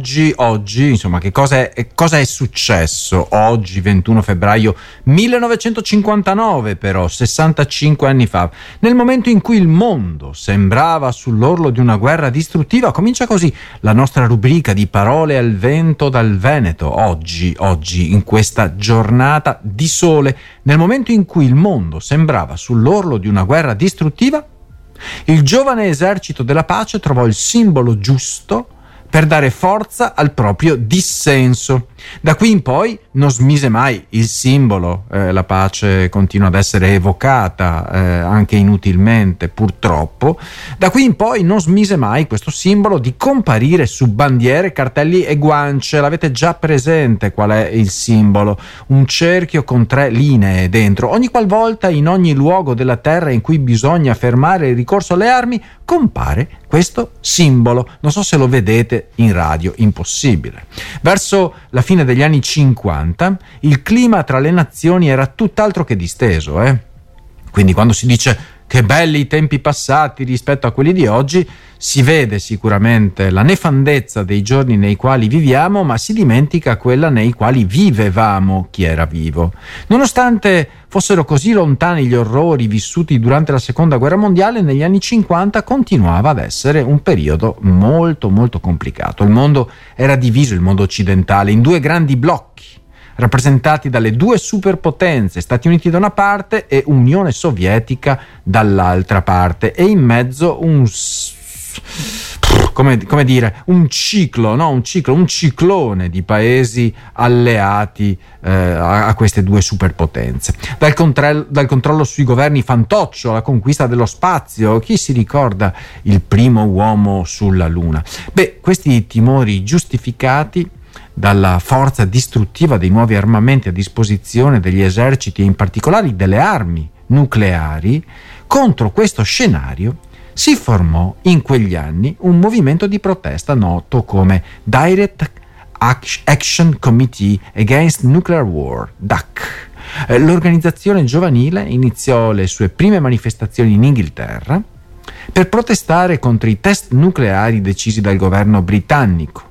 oggi, oggi, insomma, che cosa è, cosa è successo? Oggi, 21 febbraio 1959, però, 65 anni fa, nel momento in cui il mondo sembrava sull'orlo di una guerra distruttiva, comincia così la nostra rubrica di parole al vento dal Veneto, oggi, oggi, in questa giornata di sole, nel momento in cui il mondo sembrava sull'orlo di una guerra distruttiva, il giovane esercito della pace trovò il simbolo giusto per dare forza al proprio dissenso. Da qui in poi non smise mai il simbolo, eh, la pace continua ad essere evocata eh, anche inutilmente purtroppo, da qui in poi non smise mai questo simbolo di comparire su bandiere, cartelli e guance, l'avete già presente qual è il simbolo, un cerchio con tre linee dentro, ogni qualvolta in ogni luogo della terra in cui bisogna fermare il ricorso alle armi compare questo simbolo, non so se lo vedete in radio, impossibile. Verso la fine degli anni 50 il clima tra le nazioni era tutt'altro che disteso. Eh? Quindi quando si dice che belli i tempi passati rispetto a quelli di oggi, si vede sicuramente la nefandezza dei giorni nei quali viviamo, ma si dimentica quella nei quali vivevamo chi era vivo. Nonostante fossero così lontani gli orrori vissuti durante la seconda guerra mondiale, negli anni 50 continuava ad essere un periodo molto molto complicato. Il mondo era diviso, il mondo occidentale, in due grandi blocchi rappresentati dalle due superpotenze, Stati Uniti da una parte e Unione Sovietica dall'altra parte, e in mezzo un come, come, dire, un ciclo, no? un ciclo, un ciclone di paesi alleati eh, a, a, queste due superpotenze. Dal, control, dal, controllo sui governi fantoccio alla conquista dello spazio, chi si ricorda il primo uomo sulla Luna? Beh, questi timori giustificati dalla forza distruttiva dei nuovi armamenti a disposizione degli eserciti e in particolare delle armi nucleari, contro questo scenario si formò in quegli anni un movimento di protesta noto come Direct Action Committee Against Nuclear War, DAC. Eh, l'organizzazione giovanile iniziò le sue prime manifestazioni in Inghilterra per protestare contro i test nucleari decisi dal governo britannico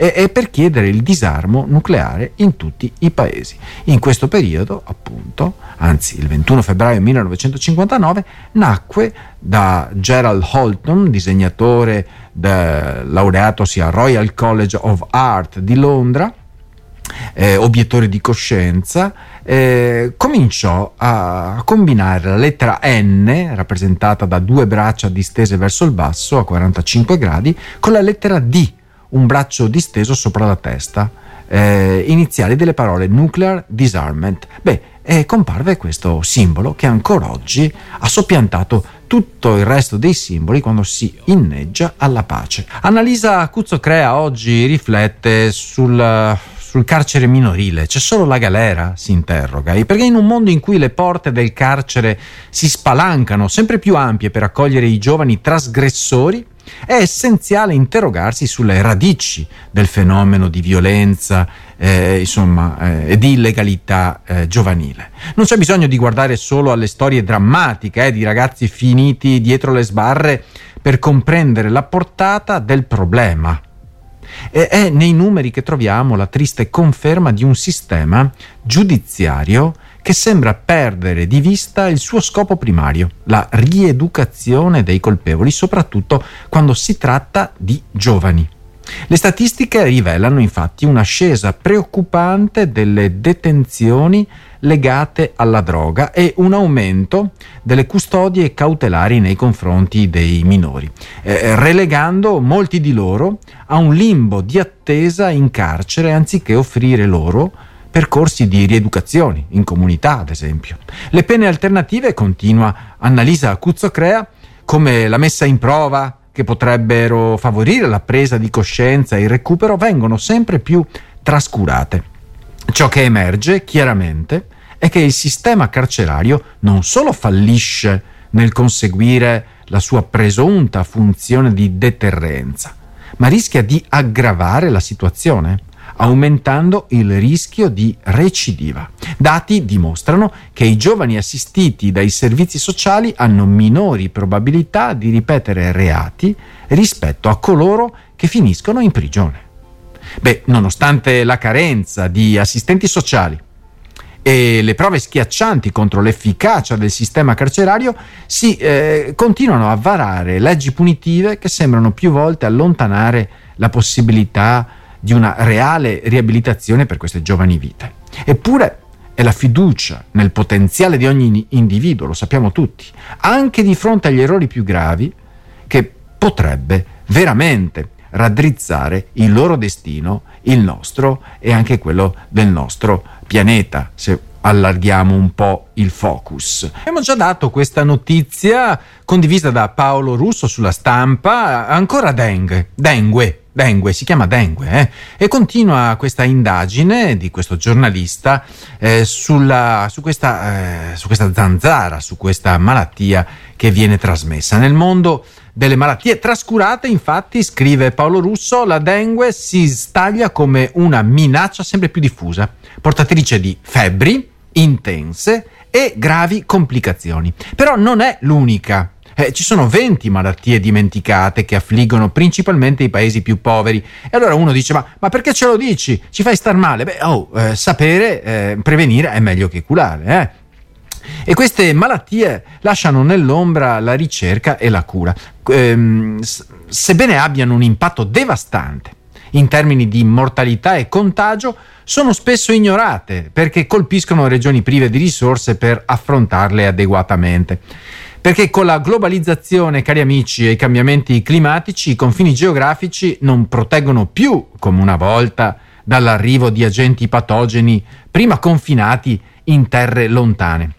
e, e per chiedere il disarmo nucleare in tutti i paesi. In questo periodo, appunto, anzi il 21 febbraio 1959, nacque da Gerald Holton, disegnatore de, laureatosi al Royal College of Art di Londra, eh, obiettore di coscienza, eh, cominciò a combinare la lettera N, rappresentata da due braccia distese verso il basso a 45 gradi, con la lettera D, un braccio disteso sopra la testa, eh, iniziali delle parole nuclear disarmament. Beh, e comparve questo simbolo che ancora oggi ha soppiantato tutto il resto dei simboli quando si inneggia alla pace. Annalisa Cuzzocrea oggi riflette sul, sul carcere minorile. C'è solo la galera? si interroga. Perché in un mondo in cui le porte del carcere si spalancano sempre più ampie per accogliere i giovani trasgressori, è essenziale interrogarsi sulle radici del fenomeno di violenza eh, insomma, eh, di illegalità eh, giovanile. Non c'è bisogno di guardare solo alle storie drammatiche eh, di ragazzi finiti dietro le sbarre per comprendere la portata del problema. E è nei numeri che troviamo la triste conferma di un sistema giudiziario che sembra perdere di vista il suo scopo primario, la rieducazione dei colpevoli, soprattutto quando si tratta di giovani. Le statistiche rivelano infatti un'ascesa preoccupante delle detenzioni legate alla droga e un aumento delle custodie cautelari nei confronti dei minori, eh, relegando molti di loro a un limbo di attesa in carcere anziché offrire loro percorsi di rieducazione in comunità, ad esempio. Le pene alternative, continua Annalisa Cuzzocrea, come la messa in prova che potrebbero favorire la presa di coscienza e il recupero, vengono sempre più trascurate. Ciò che emerge chiaramente è che il sistema carcerario non solo fallisce nel conseguire la sua presunta funzione di deterrenza, ma rischia di aggravare la situazione aumentando il rischio di recidiva. Dati dimostrano che i giovani assistiti dai servizi sociali hanno minori probabilità di ripetere reati rispetto a coloro che finiscono in prigione. Beh, nonostante la carenza di assistenti sociali e le prove schiaccianti contro l'efficacia del sistema carcerario, si eh, continuano a varare leggi punitive che sembrano più volte allontanare la possibilità di una reale riabilitazione per queste giovani vite. Eppure è la fiducia nel potenziale di ogni individuo, lo sappiamo tutti, anche di fronte agli errori più gravi, che potrebbe veramente raddrizzare il loro destino, il nostro e anche quello del nostro pianeta, se allarghiamo un po' il focus. Abbiamo già dato questa notizia condivisa da Paolo Russo sulla stampa, ancora dengue, dengue, dengue, si chiama dengue, eh? e continua questa indagine di questo giornalista eh, sulla, su, questa, eh, su questa zanzara, su questa malattia che viene trasmessa. Nel mondo delle malattie trascurate, infatti, scrive Paolo Russo, la dengue si staglia come una minaccia sempre più diffusa, portatrice di febbri intense e gravi complicazioni. Però non è l'unica eh, ci sono 20 malattie dimenticate che affliggono principalmente i paesi più poveri. E allora uno dice: Ma, ma perché ce lo dici? Ci fai star male? Beh, oh, eh, sapere, eh, prevenire è meglio che curare. Eh. E queste malattie lasciano nell'ombra la ricerca e la cura, ehm, sebbene abbiano un impatto devastante in termini di mortalità e contagio, sono spesso ignorate perché colpiscono regioni prive di risorse per affrontarle adeguatamente. Perché con la globalizzazione, cari amici, e i cambiamenti climatici, i confini geografici non proteggono più, come una volta, dall'arrivo di agenti patogeni prima confinati in terre lontane.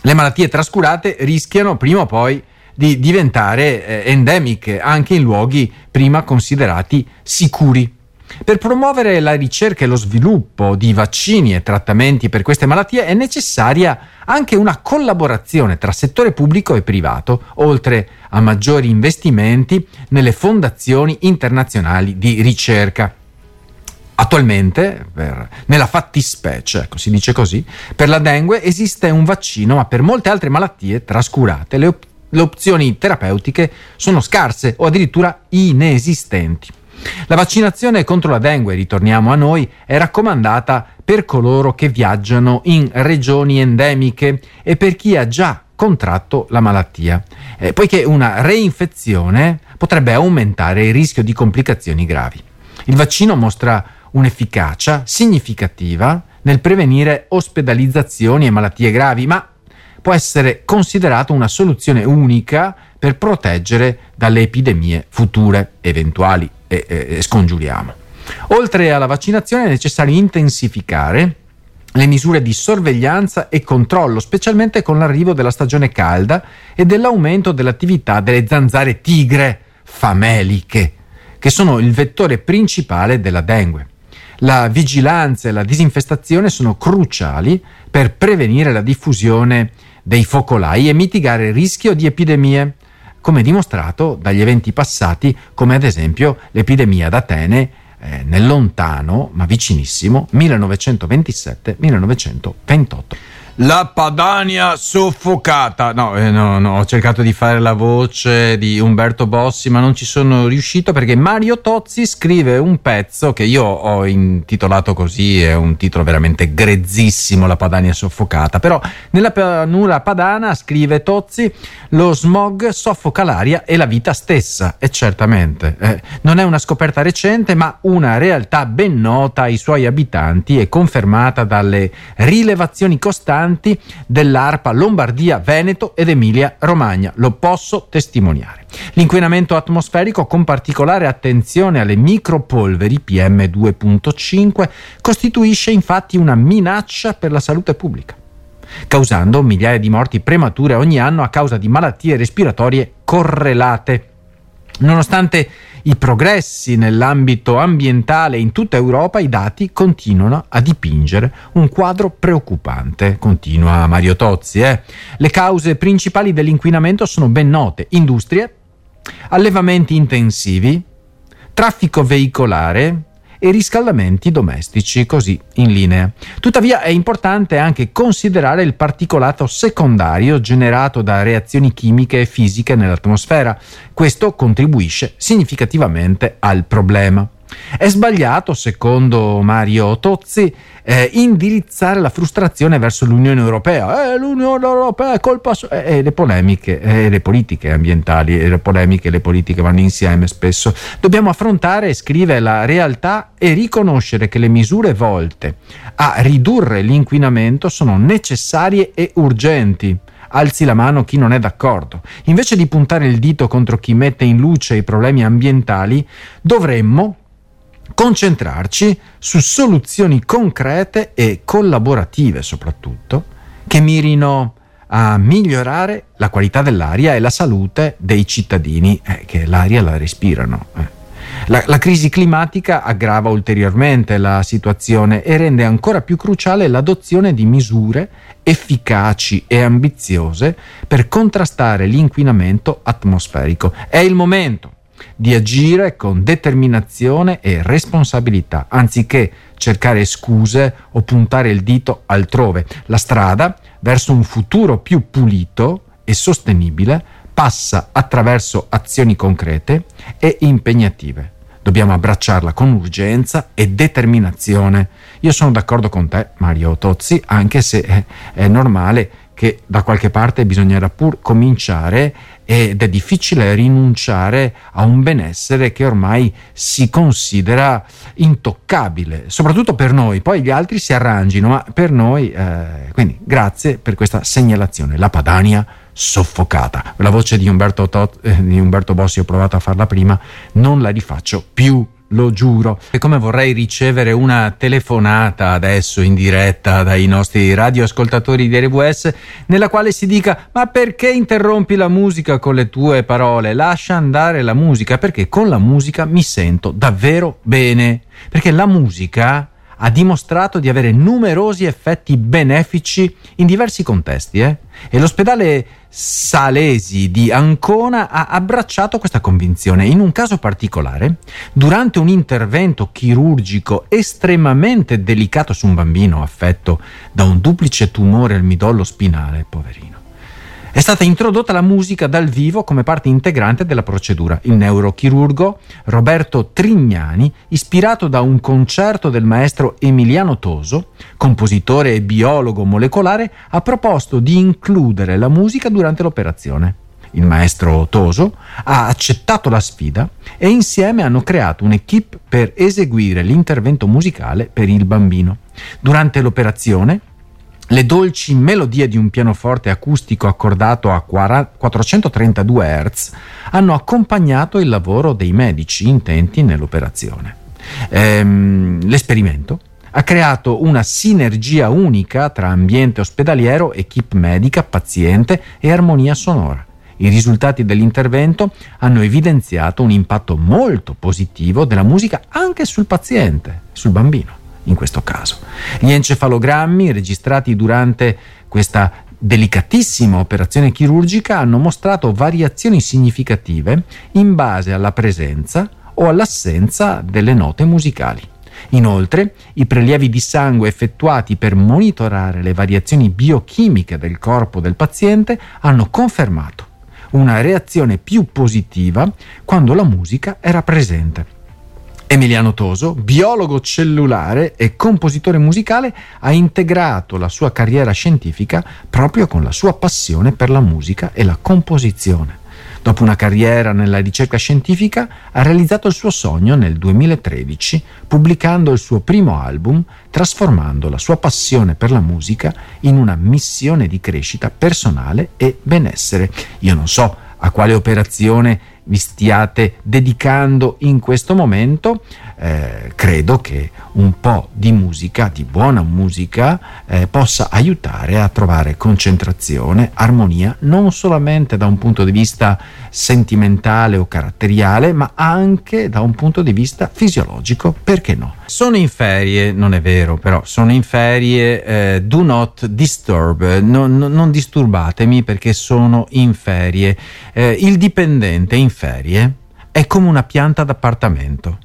Le malattie trascurate rischiano prima o poi di diventare eh, endemiche anche in luoghi prima considerati sicuri. Per promuovere la ricerca e lo sviluppo di vaccini e trattamenti per queste malattie è necessaria anche una collaborazione tra settore pubblico e privato, oltre a maggiori investimenti nelle fondazioni internazionali di ricerca. Attualmente, per, nella fattispecie, ecco, si dice così, per la dengue esiste un vaccino, ma per molte altre malattie trascurate le, op- le opzioni terapeutiche sono scarse o addirittura inesistenti. La vaccinazione contro la dengue, ritorniamo a noi, è raccomandata per coloro che viaggiano in regioni endemiche e per chi ha già contratto la malattia, eh, poiché una reinfezione potrebbe aumentare il rischio di complicazioni gravi. Il vaccino mostra un'efficacia significativa nel prevenire ospedalizzazioni e malattie gravi, ma può essere considerato una soluzione unica per proteggere dalle epidemie future eventuali e, e, scongiuriamo. Oltre alla vaccinazione è necessario intensificare le misure di sorveglianza e controllo, specialmente con l'arrivo della stagione calda e dell'aumento dell'attività delle zanzare tigre fameliche, che sono il vettore principale della dengue. La vigilanza e la disinfestazione sono cruciali per prevenire la diffusione dei focolai e mitigare il rischio di epidemie come dimostrato dagli eventi passati, come ad esempio l'epidemia d'Atene eh, nel lontano ma vicinissimo 1927-1928. La Padania soffocata. No, eh, no, no, ho cercato di fare la voce di Umberto Bossi, ma non ci sono riuscito perché Mario Tozzi scrive un pezzo che io ho intitolato così, è un titolo veramente grezzissimo, La Padania soffocata. Però nella pianura padana, scrive Tozzi, lo smog soffoca l'aria e la vita stessa. E certamente, eh, non è una scoperta recente, ma una realtà ben nota ai suoi abitanti e confermata dalle rilevazioni costanti importanti dell'ARPA Lombardia, Veneto ed Emilia Romagna. Lo posso testimoniare. L'inquinamento atmosferico, con particolare attenzione alle micropolveri PM2.5, costituisce infatti una minaccia per la salute pubblica causando migliaia di morti premature ogni anno a causa di malattie respiratorie correlate. Nonostante i progressi nell'ambito ambientale in tutta Europa, i dati continuano a dipingere un quadro preoccupante, continua Mario Tozzi. Eh. Le cause principali dell'inquinamento sono ben note, industrie, allevamenti intensivi, traffico veicolare, e riscaldamenti domestici, così in linea. Tuttavia è importante anche considerare il particolato secondario generato da reazioni chimiche e fisiche nell'atmosfera. Questo contribuisce significativamente al problema. È sbagliato, secondo Mario Tozzi, eh, indirizzare la frustrazione verso l'Unione Europea. Eh, L'Unione Europea è colpa sua. E eh, le polemiche, eh, le politiche ambientali e le polemiche e le politiche vanno insieme spesso. Dobbiamo affrontare, scrive, la realtà e riconoscere che le misure volte a ridurre l'inquinamento sono necessarie e urgenti alzi la mano chi non è d'accordo. Invece di puntare il dito contro chi mette in luce i problemi ambientali, dovremmo concentrarci su soluzioni concrete e collaborative soprattutto, che mirino a migliorare la qualità dell'aria e la salute dei cittadini eh, che l'aria la respirano. Eh. La, la, crisi climatica aggrava ulteriormente la situazione e rende ancora più cruciale l'adozione di misure efficaci e ambiziose per contrastare l'inquinamento atmosferico. È il momento di agire con determinazione e responsabilità, anziché cercare scuse o puntare il dito altrove. La strada verso un futuro più pulito e sostenibile passa attraverso azioni concrete e impegnative. Dobbiamo abbracciarla con urgenza e determinazione. Io sono d'accordo con te, Mario Tozzi, anche se è, normale che da qualche parte bisognerà pur cominciare ed è difficile rinunciare a un benessere che ormai si considera intoccabile, soprattutto per noi, poi gli altri si arrangino, ma per noi, eh, quindi grazie per questa segnalazione, la Padania soffocata. La voce di Umberto, Tot, eh, di Umberto Bossi, ho provato a farla prima, non la rifaccio più lo giuro. E come vorrei ricevere una telefonata adesso in diretta dai nostri radioascoltatori di RWS nella quale si dica ma perché interrompi la musica con le tue parole? Lascia andare la musica perché con la musica mi sento davvero bene. Perché la musica ha dimostrato di avere numerosi effetti benefici in diversi contesti eh? e l'ospedale Salesi di Ancona ha abbracciato questa convinzione. In un caso particolare, durante un intervento chirurgico estremamente delicato su un bambino affetto da un duplice tumore al midollo spinale, poverino è stata introdotta la musica dal vivo come parte integrante della procedura. Il neurochirurgo Roberto Trignani, ispirato da un concerto del maestro Emiliano Toso, compositore e biologo molecolare, ha proposto di includere la musica durante l'operazione. Il maestro Toso ha accettato la sfida e insieme hanno creato un'equipe per eseguire l'intervento musicale per il bambino. Durante l'operazione le dolci melodie di un pianoforte acustico accordato a 432 Hz hanno accompagnato il lavoro dei medici intenti nell'operazione. Ehm, l'esperimento ha creato una sinergia unica tra ambiente ospedaliero, equip medica, paziente e armonia sonora. I risultati dell'intervento hanno evidenziato un impatto molto positivo della musica anche sul paziente, sul bambino in questo caso. Gli encefalogrammi registrati durante questa delicatissima operazione chirurgica hanno mostrato variazioni significative in base alla presenza o all'assenza delle note musicali. Inoltre, i prelievi di sangue effettuati per monitorare le variazioni biochimiche del corpo del paziente hanno confermato una reazione più positiva quando la musica era presente. Emiliano Toso, biologo cellulare e compositore musicale, ha integrato la sua carriera scientifica proprio con la sua passione per la musica e la composizione. Dopo una carriera nella ricerca scientifica, ha realizzato il suo sogno nel 2013, pubblicando il suo primo album, trasformando la sua passione per la musica in una missione di crescita personale e benessere. Io non so a quale operazione vi stiate dedicando in questo momento, eh, credo che un po' di musica, di buona musica, eh, possa aiutare a trovare concentrazione, armonia, non solamente da un punto di vista sentimentale o caratteriale, ma anche da un punto di vista fisiologico, perché no? Sono in ferie, non è vero, però sono in ferie, eh, do not disturb, non, non, disturbatemi perché sono in ferie. Eh, il dipendente in ferie è come una pianta d'appartamento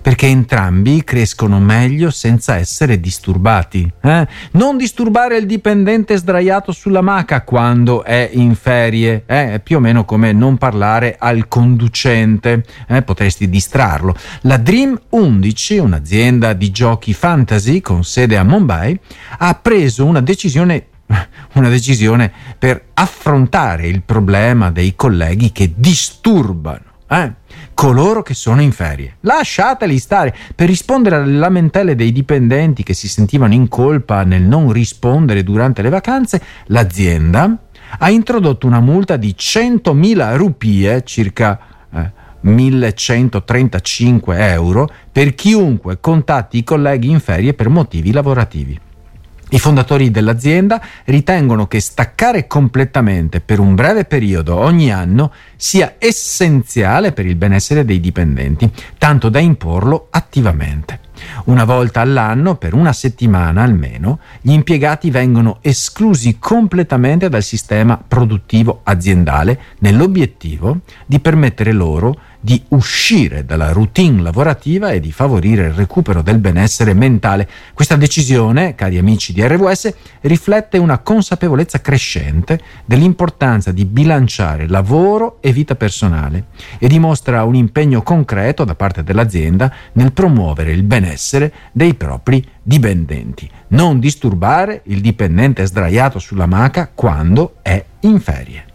perché entrambi crescono meglio senza essere disturbati. Eh? Non disturbare il dipendente sdraiato sulla maca quando è in ferie, eh? è più o meno come non parlare al conducente, eh? potresti distrarlo. La Dream 11, un'azienda di giochi fantasy con sede a Mumbai, ha preso una decisione una decisione per affrontare il problema dei colleghi che disturbano eh? coloro che sono in ferie. Lasciateli stare. Per rispondere alle lamentele dei dipendenti che si sentivano in colpa nel non rispondere durante le vacanze, l'azienda ha introdotto una multa di 100.000 rupie, circa eh, 1135 euro, per chiunque contatti i colleghi in ferie per motivi lavorativi. I fondatori dell'azienda ritengono che staccare completamente per un breve periodo ogni anno sia essenziale per il benessere dei dipendenti, tanto da imporlo attivamente. Una volta all'anno, per una settimana almeno, gli impiegati vengono esclusi completamente dal sistema produttivo aziendale nell'obiettivo di permettere loro di uscire dalla routine lavorativa e di favorire il recupero del benessere mentale. Questa decisione, cari amici di RWS, riflette una consapevolezza crescente dell'importanza di bilanciare lavoro e vita personale e dimostra un impegno concreto da parte dell'azienda nel promuovere il benessere dei propri dipendenti. Non disturbare il dipendente sdraiato sulla maca quando è in ferie.